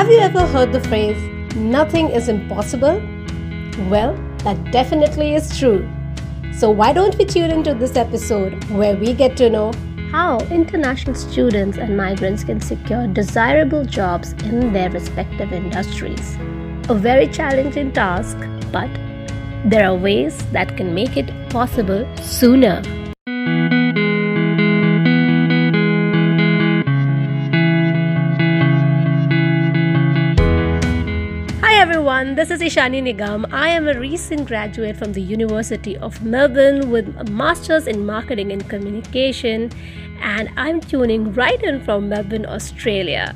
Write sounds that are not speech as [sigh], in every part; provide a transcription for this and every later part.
Have you ever heard the phrase, nothing is impossible? Well, that definitely is true. So, why don't we tune into this episode where we get to know how international students and migrants can secure desirable jobs in their respective industries? A very challenging task, but there are ways that can make it possible sooner. Everyone, this is Ishani Nigam. I am a recent graduate from the University of Melbourne with a master's in marketing and communication, and I'm tuning right in from Melbourne, Australia.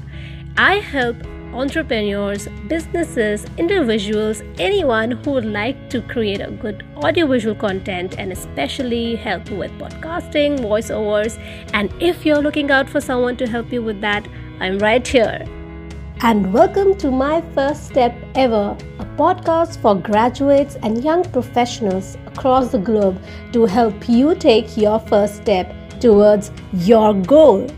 I help entrepreneurs, businesses, individuals, anyone who would like to create a good audiovisual content and especially help with podcasting, voiceovers. And if you're looking out for someone to help you with that, I'm right here and welcome to my first step ever, a podcast for graduates and young professionals across the globe to help you take your first step towards your goal.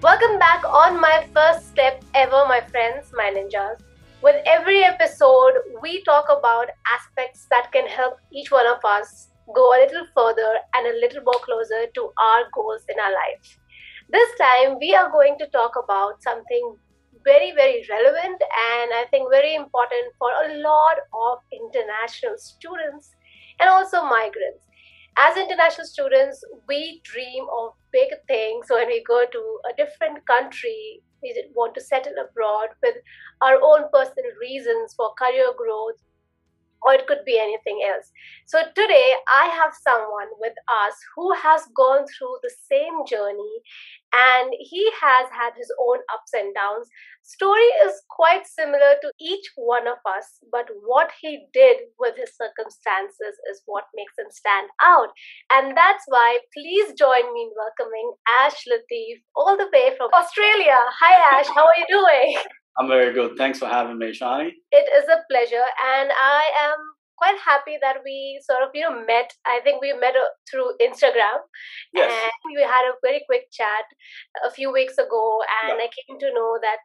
Welcome back on my first step ever, my friends, my ninjas. With every episode, we talk about aspects that can help each one of us go a little further and a little more closer to our goals in our life. This time, we are going to talk about something very, very relevant and I think very important for a lot of international students and also migrants. As international students, we dream of big things. When we go to a different country, we want to settle abroad with our own personal reasons for career growth, or it could be anything else. So today I have someone with us who has gone through the same journey and he has had his own ups and downs. Story is quite similar to each one of us, but what he did with his circumstances is what makes him stand out. And that's why please join me in welcoming Ash Latif all the way from Australia. Hi Ash, how are you doing? [laughs] I'm very good. Thanks for having me, Shani. It is a pleasure, and I am quite happy that we sort of you know met. I think we met uh, through Instagram, yes. and we had a very quick chat a few weeks ago, and yeah. I came to know that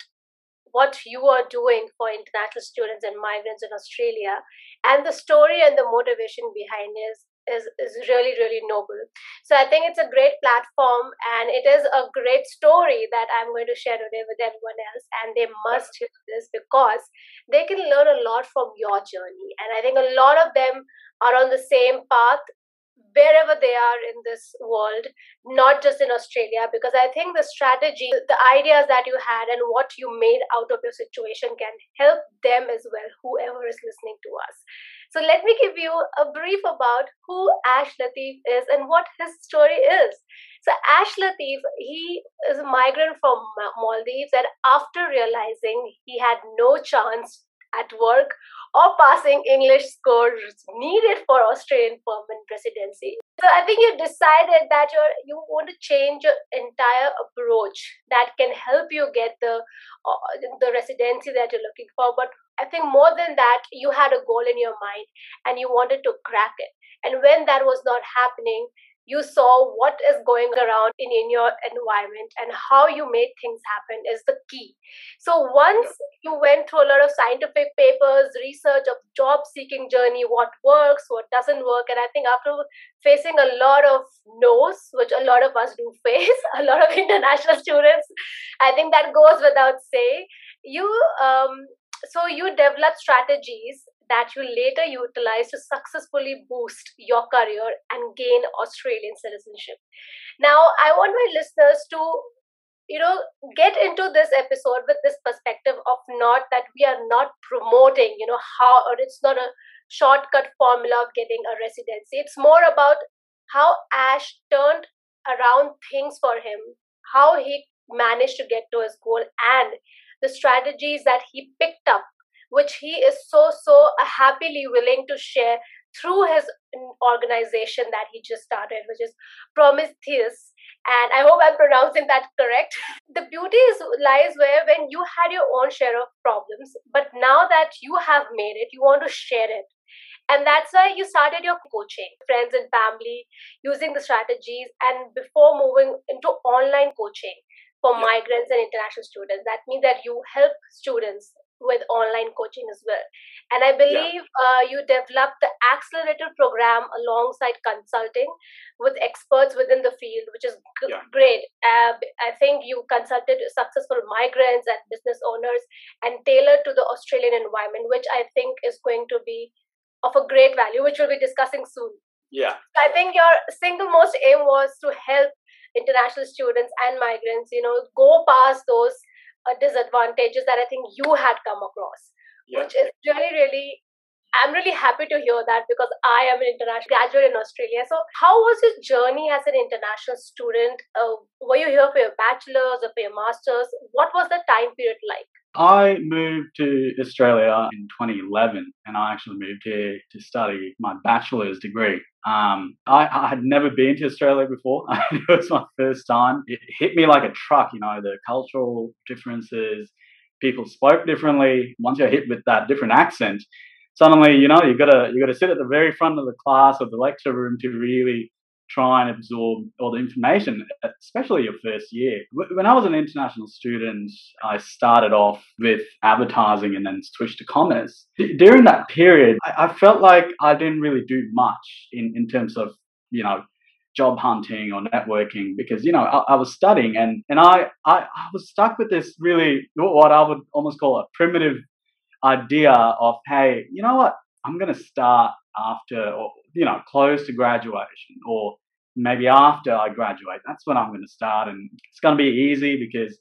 what you are doing for international students and migrants in Australia, and the story and the motivation behind is is, is really, really noble. So I think it's a great platform and it is a great story that I'm going to share today with everyone else. And they must hear this because they can learn a lot from your journey. And I think a lot of them are on the same path wherever they are in this world, not just in Australia, because I think the strategy, the ideas that you had, and what you made out of your situation can help them as well, whoever is listening to us. So let me give you a brief about who Ash Latif is and what his story is. So Ash Latif, he is a migrant from Maldives and after realizing he had no chance at work or passing English scores needed for Australian permanent residency. So I think you decided that you you want to change your entire approach that can help you get the uh, the residency that you're looking for. But I think more than that, you had a goal in your mind and you wanted to crack it. And when that was not happening, you saw what is going around in, in your environment and how you make things happen is the key. So once you went through a lot of scientific papers, research of job seeking journey, what works, what doesn't work, and I think after facing a lot of no's, which a lot of us do [laughs] face, a lot of international students, I think that goes without saying. You um, so you develop strategies that you later utilize to successfully boost your career and gain Australian citizenship. Now, I want my listeners to you know get into this episode with this perspective of not that we are not promoting you know how or it's not a shortcut formula of getting a residency it's more about how ash turned around things for him how he managed to get to his goal and the strategies that he picked up, which he is so, so happily willing to share through his organization that he just started, which is Prometheus. And I hope I'm pronouncing that correct. [laughs] The beauty is, lies where when you had your own share of problems, but now that you have made it, you want to share it. And that's why you started your coaching, friends and family, using the strategies, and before moving into online coaching. for migrants and international students. That means that you help students with online coaching as well. And I believe yeah. uh, you developed the accelerator program alongside consulting with experts within the field, which is g- yeah. great. Uh, I think you consulted successful migrants and business owners and tailored to the Australian environment, which I think is going to be of a great value, which we'll be discussing soon. Yeah. I think your single most aim was to help international students and migrants, you know, go past those uh, disadvantages that I think you had come across, yeah. which is really, really, I'm really happy to hear that because I am an international graduate in Australia. So, how was your journey as an international student? Uh, were you here for your bachelor's or for your master's? What was the time period like? I moved to Australia in 2011 and I actually moved here to study my bachelor's degree. Um, I, I, had never been to Australia before. [laughs] it was my first time. It hit me like a truck, you know, the cultural differences, people spoke differently. Once you're hit with that different accent, suddenly, you know, you gotta you gotta sit at the very front of the class or the lecture room to really try and absorb all the information, especially your first year. When I was an international student, I started off with advertising and then switched to commerce. During that period, I felt like I didn't really do much in, in terms of, you know, job hunting or networking because, you know, I, I was studying and, and I, I, I was stuck with this really, what I would almost call a primitive idea of, hey, you know what? I'm going to start after or you know close to graduation or maybe after I graduate. That's when I'm going to start, and it's going to be easy because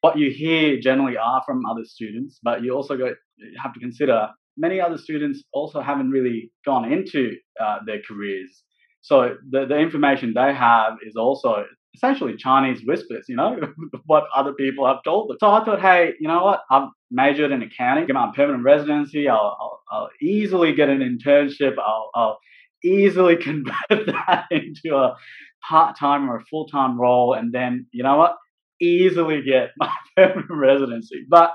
what you hear generally are from other students, but you also go, have to consider many other students also haven't really gone into uh, their careers. So the, the information they have is also essentially Chinese whispers, you know, [laughs] what other people have told them. So I thought, hey, you know what? I've majored in accounting, get my permanent residency. I'll, I'll, I'll easily get an internship. I'll, I'll easily [laughs] convert that into a part time or a full time role. And then, you know what? Easily get [laughs] my permanent residency. But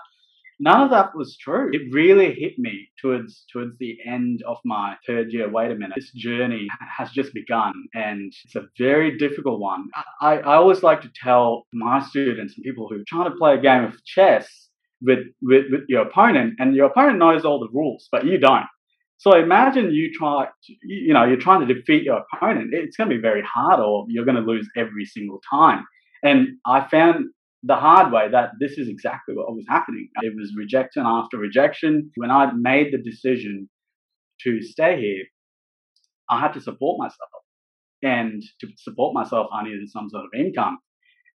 none of that was true. It really hit me towards towards the end of my third year. Wait a minute, this journey has just begun, and it's a very difficult one. I, I always like to tell my students and people who are trying to play a game of chess with, with, with your opponent, and your opponent knows all the rules, but you don't. So imagine you try, you know, you're trying to defeat your opponent. It's going to be very hard, or you're going to lose every single time. And I found the hard way that this is exactly what was happening. It was rejection after rejection. When I made the decision to stay here, I had to support myself. And to support myself, I needed some sort of income.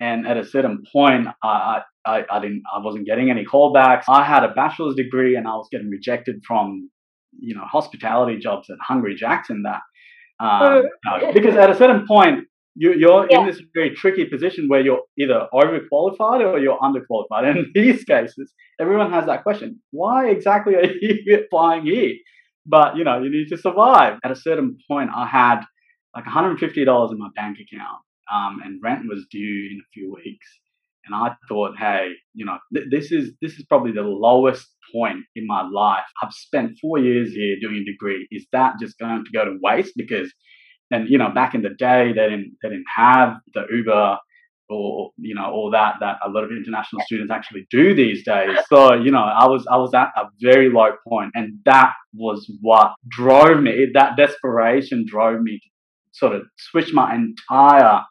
And at a certain point, I, I, I didn't, I wasn't getting any callbacks. I had a bachelor's degree, and I was getting rejected from, you know, hospitality jobs at Hungry Jack's and that. Um, oh. because at a certain point, you, you're yeah. in this very tricky position where you're either overqualified or you're underqualified. And [laughs] in these cases, everyone has that question: Why exactly are you [laughs] applying here? But you know, you need to survive. At a certain point, I had like $150 in my bank account, um, and rent was due in a few weeks. And I thought, hey, you know, th- this is this is probably the lowest point in my life. I've spent four years here doing a degree. Is that just going to go to waste? Because and you know back in the day they didn't they didn't have the Uber or you know all that that a lot of international students actually do these days. So you know I was I was at a very low point, and that was what drove me. That desperation drove me to sort of switch my entire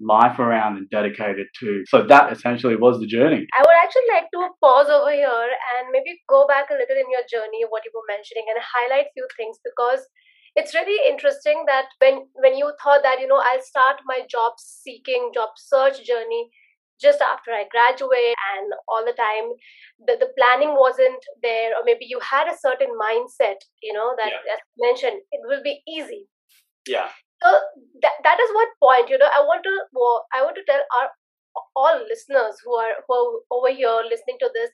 life around and dedicate it to. So that essentially was the journey. I would actually like to pause over here and maybe go back a little in your journey, what you were mentioning, and highlight a few things because it's really interesting that when when you thought that you know i'll start my job seeking job search journey just after i graduate and all the time the, the planning wasn't there or maybe you had a certain mindset you know that yeah. as mentioned it will be easy yeah so that, that is what point you know i want to i want to tell our all listeners who are who are over here listening to this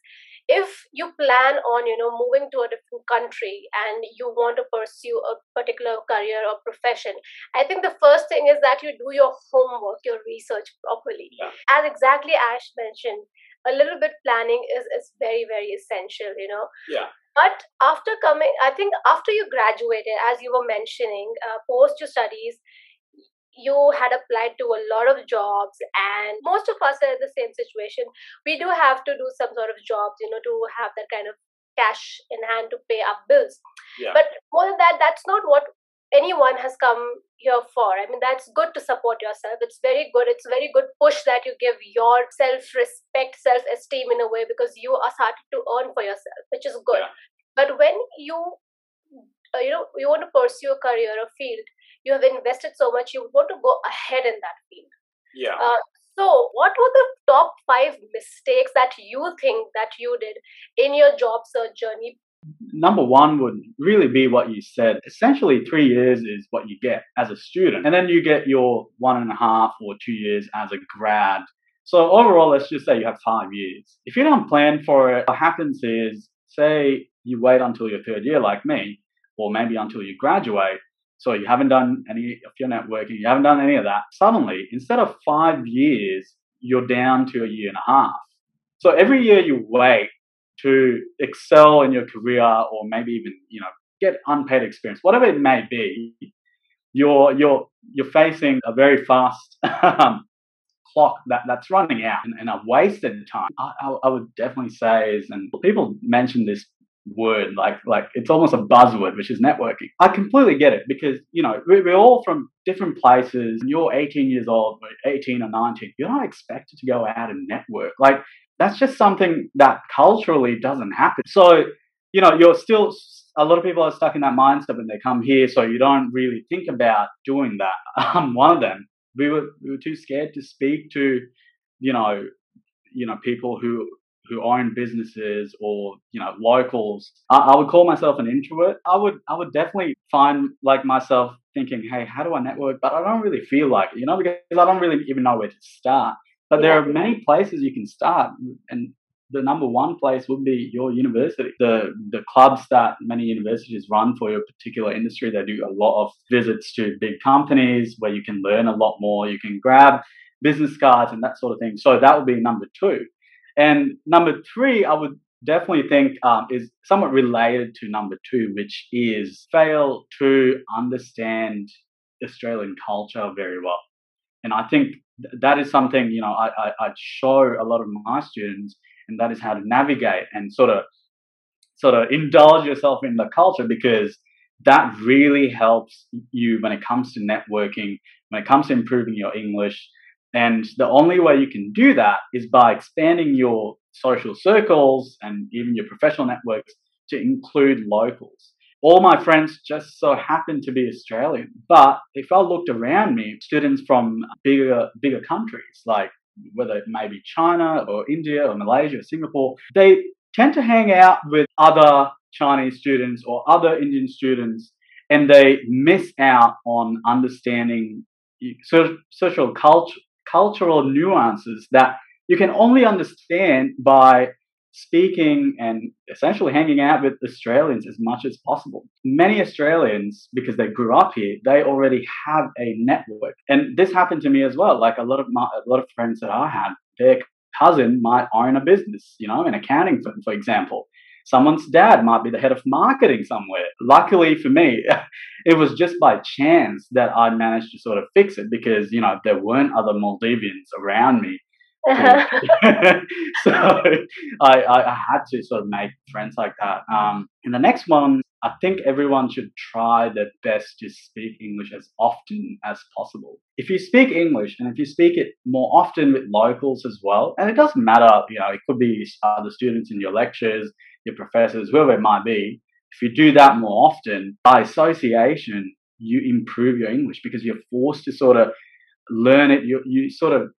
if you plan on you know moving to a different country and you want to pursue a particular career or profession i think the first thing is that you do your homework your research properly. Yeah. as exactly ash mentioned a little bit planning is is very very essential you know. Yeah. But after coming i think after you graduated as you were mentioning uh, post your studies you had applied to a lot of jobs and most of us are in the same situation. We do have to do some sort of jobs you know to have that kind of cash in hand to pay our bills. Yeah. but more than that that's not what anyone has come here for. I mean that's good to support yourself. It's very good. It's a very good push that you give your self respect self esteem in a way because you are starting to earn for yourself which is good. Yeah. but when you uh, you know you want to pursue a career or field you have invested so much you want to go ahead in that field yeah. uh, so what were the top five mistakes that you think that you did in your job search journey number one would really be what you said. Essentially, three years is what you get as a student, and then you get your one and a half or two years as a grad. So overall, let's just say you have five years. If you don't plan for it, what happens is, say you wait until your third year, like me, or maybe until you graduate. So you haven't done any of your networking, you haven't done any of that. Suddenly, instead of five years, you're down to a year and a half. So every year you wait to excel in your career or maybe even you know get unpaid experience whatever it may be you're you're you're facing a very fast um, clock that, that's running out and, and a wasted time I, I, I would definitely say is and people mention this word like like it's almost a buzzword which is networking i completely get it because you know we're, we're all from different places and you're 18 years old 18 or 19 you're not expected to go out and network like that's just something that culturally doesn't happen. So, you know, you're still, a lot of people are stuck in that mindset when they come here. So you don't really think about doing that. [laughs] I'm one of them. We were, we were too scared to speak to, you know, you know, people who, who own businesses or, you know, locals. I, I would call myself an introvert. I would, I would definitely find like myself thinking, Hey, how do I network? But I don't really feel like it, you know, because I don't really even know where to start. But there are many places you can start, and the number one place would be your university. The the clubs that many universities run for your particular industry, they do a lot of visits to big companies where you can learn a lot more. You can grab business cards and that sort of thing. So that would be number two. And number three, I would definitely think um, is somewhat related to number two, which is fail to understand Australian culture very well. And I think that is something you know I, I, I show a lot of my students, and that is how to navigate and sort of sort of indulge yourself in the culture because that really helps you when it comes to networking, when it comes to improving your English. And the only way you can do that is by expanding your social circles and even your professional networks to include locals all my friends just so happened to be Australian. But if I looked around me, students from bigger bigger countries, like whether it may be China or India or Malaysia or Singapore, they tend to hang out with other Chinese students or other Indian students, and they miss out on understanding social culture, cultural nuances that you can only understand by speaking and essentially hanging out with Australians as much as possible. Many Australians, because they grew up here, they already have a network. And this happened to me as well. Like a lot of my, a lot of friends that I had, their cousin might own a business, you know, an accounting firm, for example. Someone's dad might be the head of marketing somewhere. Luckily for me, [laughs] it was just by chance that I managed to sort of fix it because, you know, there weren't other Maldivians around me [laughs] so I, I, had to sort of make friends like that. Um, and the next one, I think everyone should try their best to speak English as often as possible. If you speak English and if you speak it more often with locals as well, and it doesn't matter, you know, it could be other students in your lectures, your professors, whoever it might be. If you do that more often, by association, you improve your English because you're forced to sort of learn it. You, you sort of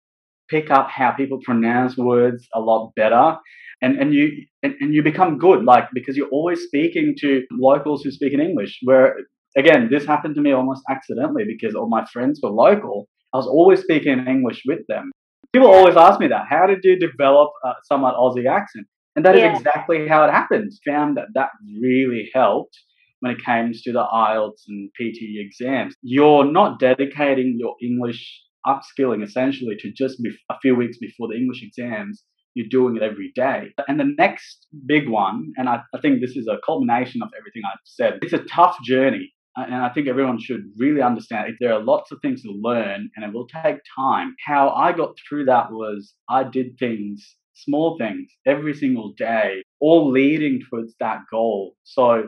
pick up how people pronounce words a lot better and, and you and, and you become good like because you're always speaking to locals who speak in english where again this happened to me almost accidentally because all my friends were local i was always speaking in english with them people always ask me that how did you develop a somewhat aussie accent and that yeah. is exactly how it happened found that that really helped when it comes to the IELTS and PTE exams. You're not dedicating your English upskilling essentially to just be a few weeks before the English exams. You're doing it every day. And the next big one, and I, I think this is a culmination of everything I've said, it's a tough journey. and I think everyone should really understand if there are lots of things to learn and it will take time. How I got through that was I did things, small things, every single day, all leading towards that goal. So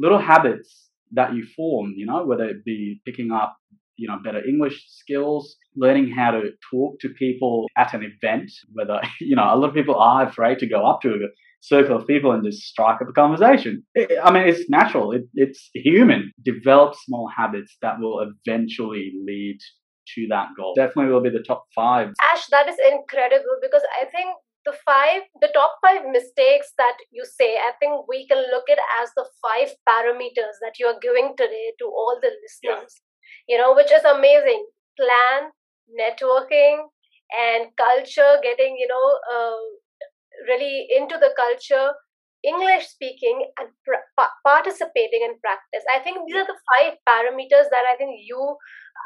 little habits that you form, you know, whether it be picking up, you know, better English skills, learning how to talk to people at an event, whether, [laughs] you know, a lot of people are afraid to go up to a circle of people and just strike up a conversation. I mean, it's natural, it, it's human. Develop small habits that will eventually lead to that goal. Definitely will be the top five. Ash, that is incredible because I think the five the top five mistakes that you say i think we can look at as the five parameters that you are giving today to all the listeners yeah. you know which is amazing plan networking and culture getting you know uh, really into the culture English speaking and participating in practice. I think these are the five parameters that I think you,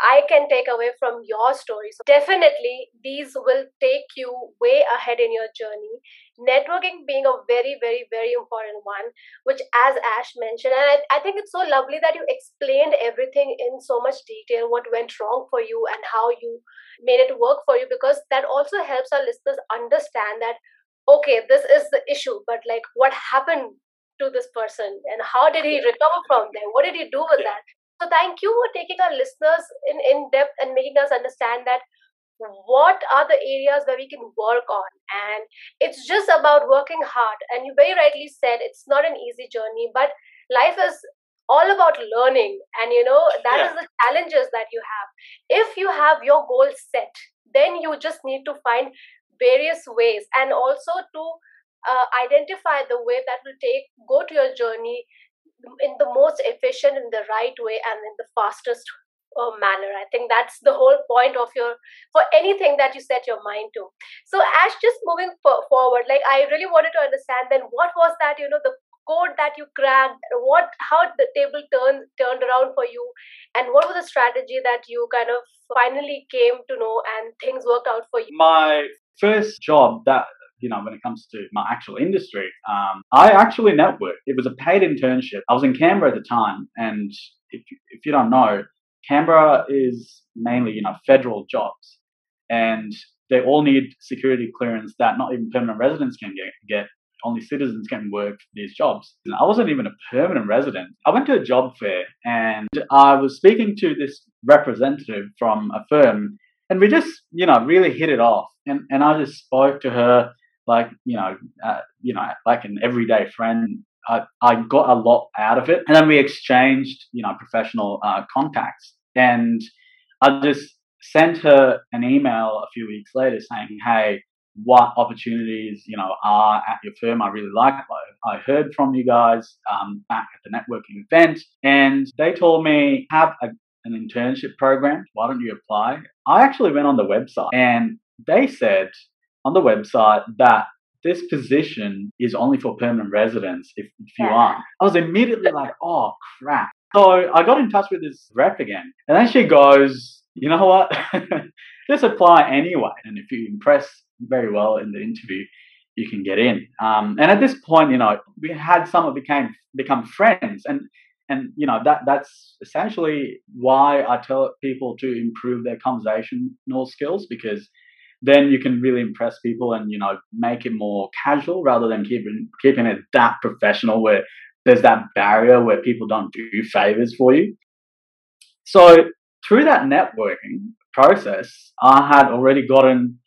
I can take away from your story. So definitely, these will take you way ahead in your journey. Networking being a very, very, very important one, which, as Ash mentioned, and I, I think it's so lovely that you explained everything in so much detail what went wrong for you and how you made it work for you, because that also helps our listeners understand that okay, this is the issue, but like what happened to this person and how did he recover from there? What did he do with that? So thank you for taking our listeners in, in depth and making us understand that what are the areas where we can work on and it's just about working hard and you very rightly said it's not an easy journey but life is all about learning and you know that yeah. is the challenges that you have if you have your goal set then you just need to find various ways and also to uh, identify the way that will take go to your journey in the most efficient in the right way and in the fastest uh, manner. I think that's the whole point of your for anything that you set your mind to. So ash just moving for, forward like i really wanted to understand then what was that you know the code that you cracked what how the table turned turned around for you? And what was the strategy that you kind of finally came to know and things worked out for you? My first job that you know, when it comes to my actual industry, um, I actually networked. It was a paid internship. I was in Canberra at the time, and if if you don't know, Canberra is mainly you know federal jobs, and they all need security clearance that not even permanent residents can get. get. Only citizens can work these jobs. I wasn't even a permanent resident. I went to a job fair and I was speaking to this representative from a firm and we just you know really hit it off. And and i just spoke to her like you know uh, you know like an everyday friend. I, I got a lot out of it. And then we exchanged you know professional uh, contacts. And i just sent her an email a few weeks later saying hey what opportunities you know are at your firm? I really like i heard from you guys um, back at the networking event. And they told me have a an internship program. Why don't you apply? I actually went on the website and they said on the website that this position is only for permanent residents if, if you yeah. are. I was immediately like, oh crap. So I got in touch with this rep again. And then she goes, you know what? [laughs] Just apply anyway. And if you impress very well in the interview, you can get in. Um, and at this point, you know, we had some became become friends. And and you know that that's essentially why I tell people to improve their conversational skills because then you can really impress people and you know make it more casual rather than keeping keeping it that professional where there's that barrier where people don't do favors for you. So through that networking process, I had already gotten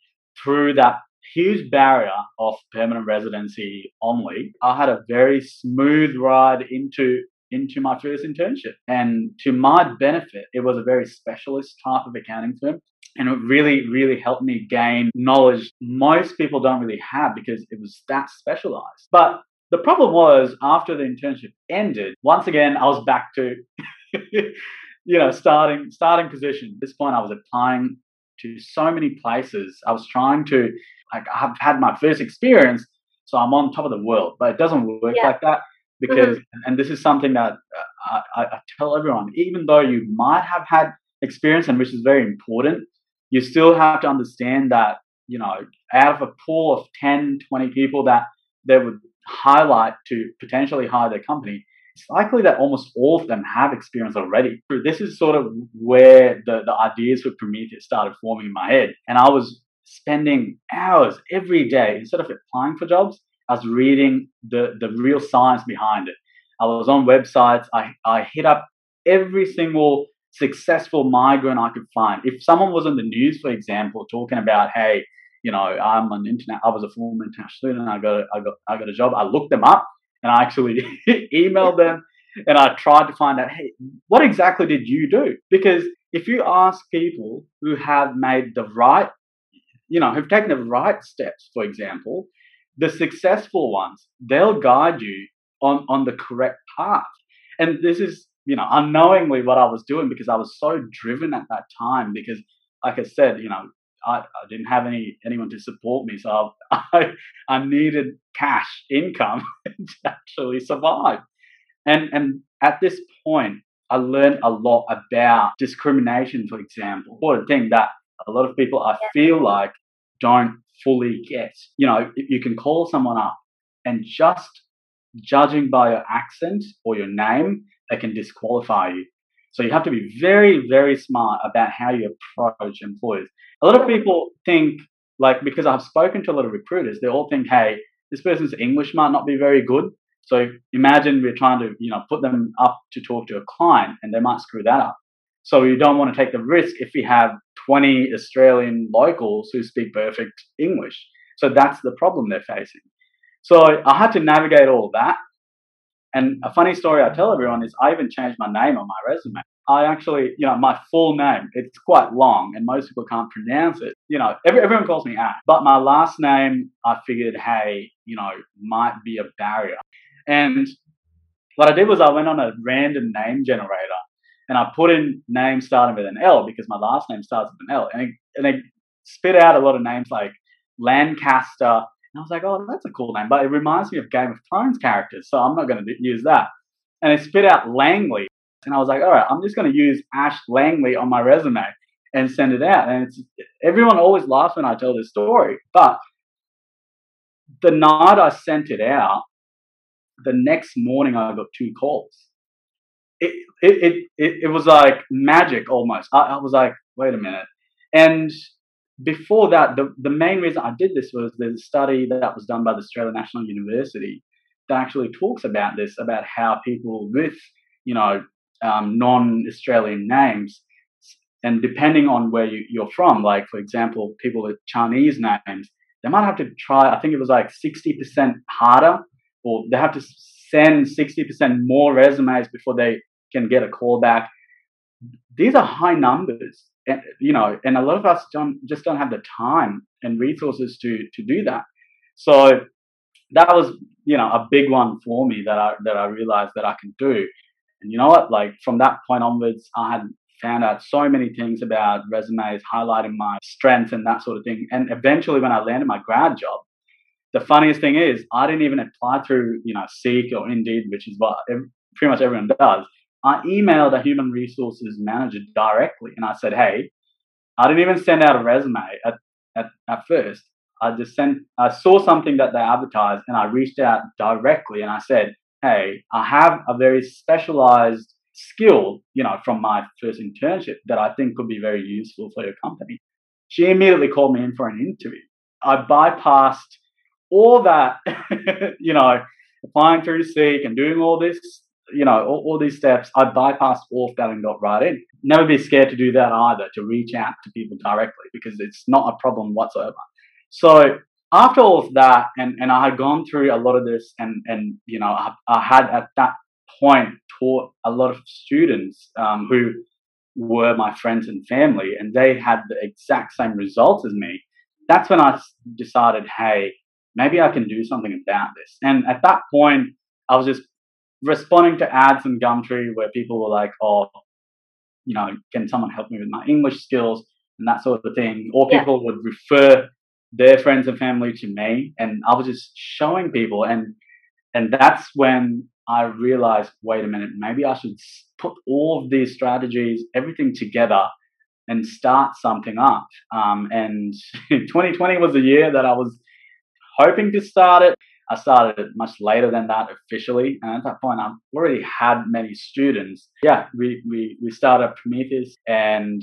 through that huge barrier of permanent residency only. I had a very smooth ride into into my first internship. And to my benefit, it was a very specialist type of accounting firm. And it really, really helped me gain knowledge most people don't really have because it was that specialized. But the problem was after the internship ended, once again, I was back to, [laughs] you know, starting, starting position. At this point, I was applying to so many places. I was trying to, like, I've had my first experience, so I'm on top of the world, but it doesn't work yeah. like that because mm-hmm. and this is something that uh, I, I, tell everyone even though you might have had experience and which is very important you still have to understand that you know out of a pool of 10 20 people that they would highlight to potentially hire their company it's likely that almost all of them have experience already. This is sort of where the, the ideas for Prometheus started forming in my head. And I was spending hours every day, instead of applying for jobs, I was reading the, the real science behind it. I was on websites. I, I hit up every single successful migrant I could find. If someone was in the news, for example, talking about, hey, you know, I'm an internet, I was a former international student, I got, I got, I got a job. I looked them up and I actually [laughs] emailed them and I tried to find out, hey, what exactly did you do? Because if you ask people who have made the right, you know, who've taken the right steps, for example, the successful ones, they'll guide you on, on the correct path. And this is, you know, unknowingly what I was doing because I was so driven at that time because, like I said, you know, I, I didn't have any anyone to support me, so [laughs] I, I needed cash income [laughs] to actually survive. And and at this point, I learned a lot about discrimination, for example, or a thing that a lot of people I feel like don't fully get. You know, you can call someone up and just judging by your accent or your name, they can disqualify you. So you have to be very, very smart about how you approach employers. A lot of people think, like, because I've spoken to a lot of recruiters, they all think, hey, this person's English might not be very good. So imagine we're trying to, you know, put them up to talk to a client and they might screw that up. So you don't want to take the risk if we have 20 Australian locals who speak perfect English. So that's the problem they're facing. So I had to navigate all that. And a funny story I tell everyone is I even changed my name on my resume. I actually, you know, my full name, it's quite long and most people can't pronounce it. You know, every, everyone calls me Ash, but my last name, I figured, hey, you know, might be a barrier. And what I did was I went on a random name generator and I put in names starting with an L because my last name starts with an L. And it, and it spit out a lot of names like Lancaster, and I was like, oh, that's a cool name, but it reminds me of Game of Thrones characters, so I'm not going to use that. And it spit out Langley. And I was like, all right, I'm just going to use Ash Langley on my resume and send it out. And it's, everyone always laughs when I tell this story. But the night I sent it out, the next morning I got two calls. It, it, it, it, was like magic almost. I, I was like, wait a minute. And before that, the, the main reason I did this was there's a study that was done by the Australian National University that actually talks about this, about how people with, you know, um, non-Australian names, and depending on where you, you're from, like for example, people with Chinese names, they might have to try. I think it was like 60% harder, or they have to send 60% more resumes before they can get a call back. These are high numbers and you know, and a lot of us don't just don't have the time and resources to to do that. So that was you know a big one for me that I that I realized that I can do. And you know what? Like from that point onwards, I had found out so many things about resumes, highlighting my strengths and that sort of thing. And eventually, when I landed my grad job, the funniest thing is I didn't even apply through you know Seek or Indeed, which is what pretty much everyone does. I emailed a human resources manager directly and I said, hey, I didn't even send out a resume at, at, at first. I just sent, I saw something that they advertised and I reached out directly and I said, hey, I have a very specialized skill, you know, from my first internship that I think could be very useful for your company. She immediately called me in for an interview. I bypassed all that, [laughs] you know, applying through Seek and doing all this you know, all, all, these steps, I bypassed all that and got right in. Never be scared to do that either, to reach out to people directly because it's not a problem whatsoever. So after all of that, and, and I had gone through a lot of this, and, and you know, I, I had at that point taught a lot of students um, who were my friends and family, and they had the exact same results as me. That's when I decided, hey, maybe I can do something about this. And at that point, I was just responding to ads in Gumtree where people were like, oh, you know, can someone help me with my English skills and that sort of thing. Or people yeah. would refer their friends and family to me and I was just showing people and and that's when I realized, wait a minute, maybe I should put all of these strategies, everything together and start something up. Um, and [laughs] 2020 was the year that I was hoping to start it. I started much later than that officially, and at that point, I already had many students. Yeah, we we, we started Prometheus, and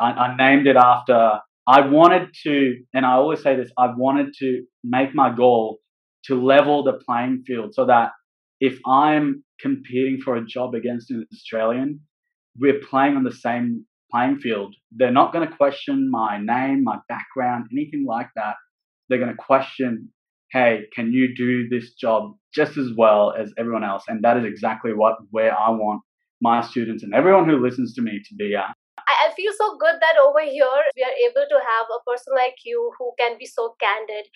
I, I named it after. I wanted to, and I always say this: I wanted to make my goal to level the playing field so that if I'm competing for a job against an Australian, we're playing on the same playing field. They're not going to question my name, my background, anything like that. They're going to question, hey, can you do this job just as well as everyone else? And that is exactly what where I want my students and everyone who listens to me to be at. I feel so good that over here we are able to have a person like you who can be so candid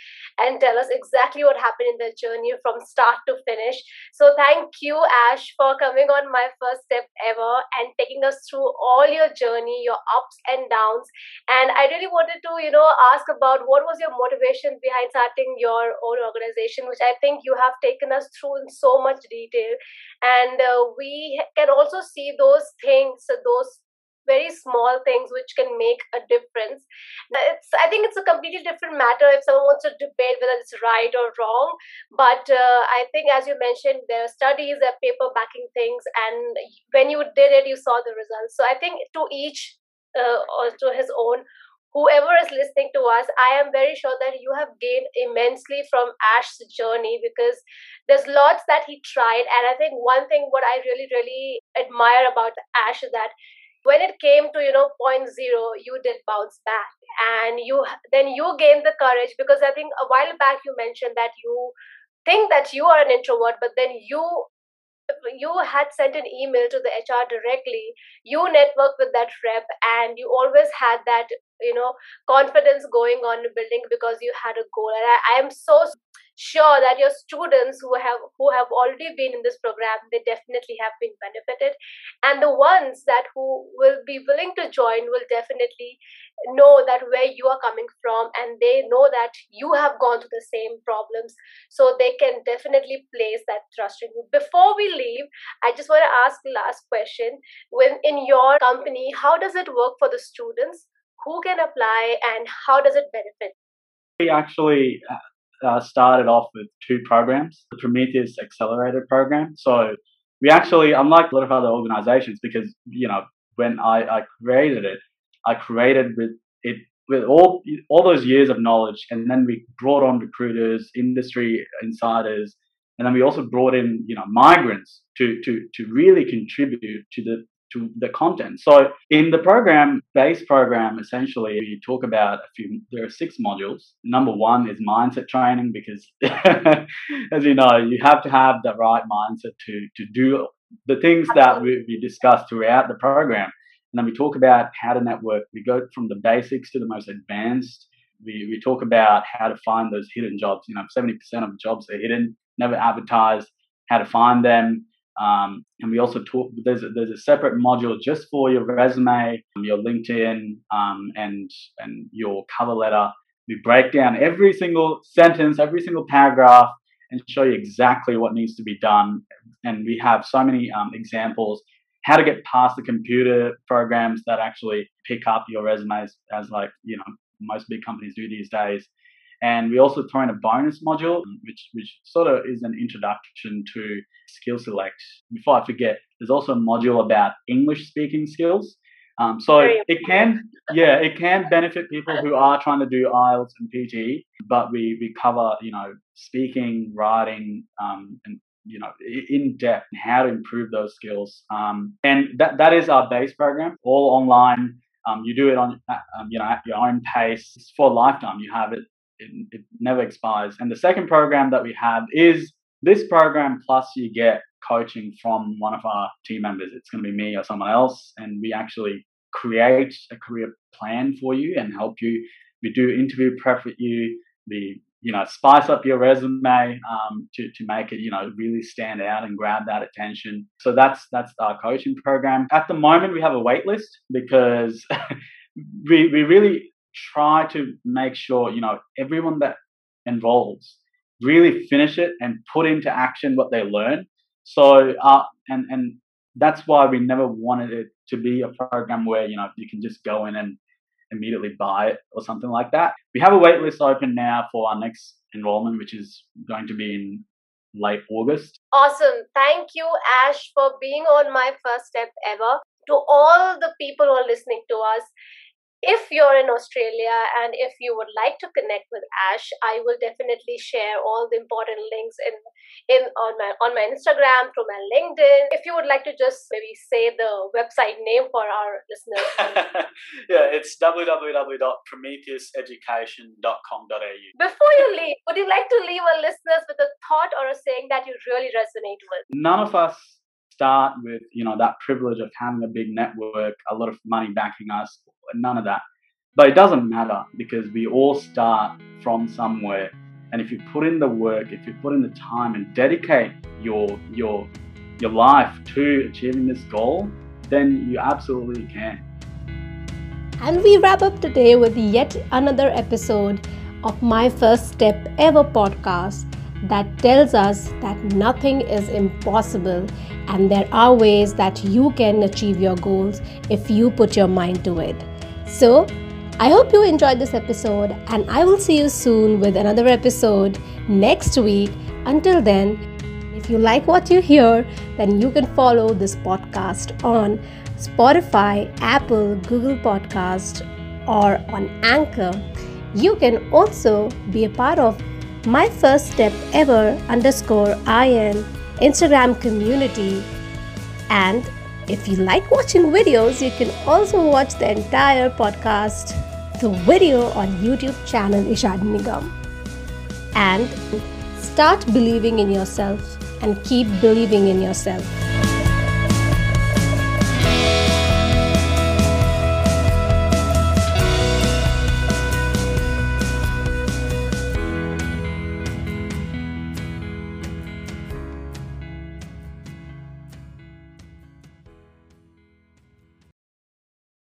and tell us exactly what happened in the journey from start to finish. So thank you, Ash, for coming on my first step ever and taking us through all your journey, your ups and downs. And I really wanted to, you know, ask about what was your motivation behind starting your own organization, which I think you have taken us through in so much detail. And uh, we can also see those things, those very small things which can make a difference. It's, I think it's a completely different matter if someone wants to debate whether it's right or wrong. But uh, I think, as you mentioned, there are studies, there are paper backing things, and when you did it, you saw the results. So I think to each uh, or to his own. Whoever is listening to us, I am very sure that you have gained immensely from Ash's journey because there's lots that he tried. And I think one thing what I really, really admire about Ash is that when it came to you know point zero you did bounce back. And you then you gained the courage because i think a while back you mentioned that you think that you are an introvert but then you you had sent an email to the hr directly. You networked with that rep and you always had that you know confidence going on building because you had a goal. And I, I am so sure that your students who have who have already been in this program they definitely have been benefited. And the ones that who will be willing to join will definitely know that where you are coming from and they know that you have gone through the same problems. So they can definitely place that trust in you. Before we leave i just want to ask the last question. When in your company how does it work for the students? Who can apply and how does it benefit? We actually uh, started off with two programs, the Prometheus Accelerator program. So we actually, unlike a lot of other organizations, because, you know, when I, I created it, I created with it with all all those years of knowledge, and then we brought on recruiters, industry insiders, and then we also brought in you know migrants to to to really contribute to the to the content. So in the program, base program, essentially, we talk about a few, there are six modules. Number one is mindset training because, [laughs] as you know, you have to have the right mindset to, to do the things that we, we discussed throughout the program. And then we talk about how to network. We go from the basics to the most advanced. We, we talk about how to find those hidden jobs. You know, 70% of jobs are hidden, never advertised, how to find them um, and we also talk. There's a, there's a separate module just for your resume, your LinkedIn, um, and and your cover letter. We break down every single sentence, every single paragraph, and show you exactly what needs to be done. And we have so many um, examples how to get past the computer programs that actually pick up your resumes, as like you know most big companies do these days. And we also throw in a bonus module, which, which sort of is an introduction to Skill Select. Before I forget, there's also a module about English speaking skills. Um, so it can, yeah, it can benefit people who are trying to do IELTS and PTE, but we, we cover, you know, speaking, writing, um, and you know, in depth how to improve those skills. Um, and that, that is our base program, all online. Um, you do it on, um, you know, at your own pace. It's for a lifetime. You have it it, it never expires. And the second program that we have is this program plus you get coaching from one of our team members. It's going to be me or someone else, and we actually create a career plan for you and help you. We do interview prep with you. We you know spice up your resume um, to to make it you know really stand out and grab that attention. So that's that's our coaching program. At the moment, we have a wait list because [laughs] we we really try to make sure you know everyone that involves really finish it and put into action what they learn. So uh, and and that's why we never wanted it to be a program where you know you can just go in and immediately buy it or something like that. We have a wait list open now for our next enrollment, which is going to be in late August. Awesome. Thank you, Ash, for being on my first step ever. To all the people who are listening to us, if you're in Australia and if you would like to connect with Ash, I will definitely share all the important links in in on my on my Instagram, through my LinkedIn. If you would like to just maybe say the website name for our listeners. [laughs] yeah, it's www.prometheuseducation.com.au. Before you leave, would you like to leave our listeners with a thought or a saying that you really resonate with? None of us start with you know that privilege of having a big network, a lot of money backing us, none of that. But it doesn't matter because we all start from somewhere. And if you put in the work, if you put in the time and dedicate your your your life to achieving this goal, then you absolutely can. And we wrap up today with yet another episode of My First Step Ever podcast that tells us that nothing is impossible and there are ways that you can achieve your goals if you put your mind to it. So, I hope you enjoyed this episode, and I will see you soon with another episode next week. Until then, if you like what you hear, then you can follow this podcast on Spotify, Apple, Google Podcast, or on Anchor. You can also be a part of my first step ever underscore IN Instagram community. And if you like watching videos, you can also watch the entire podcast, the video on YouTube channel Ishad Nigam. And start believing in yourself and keep believing in yourself.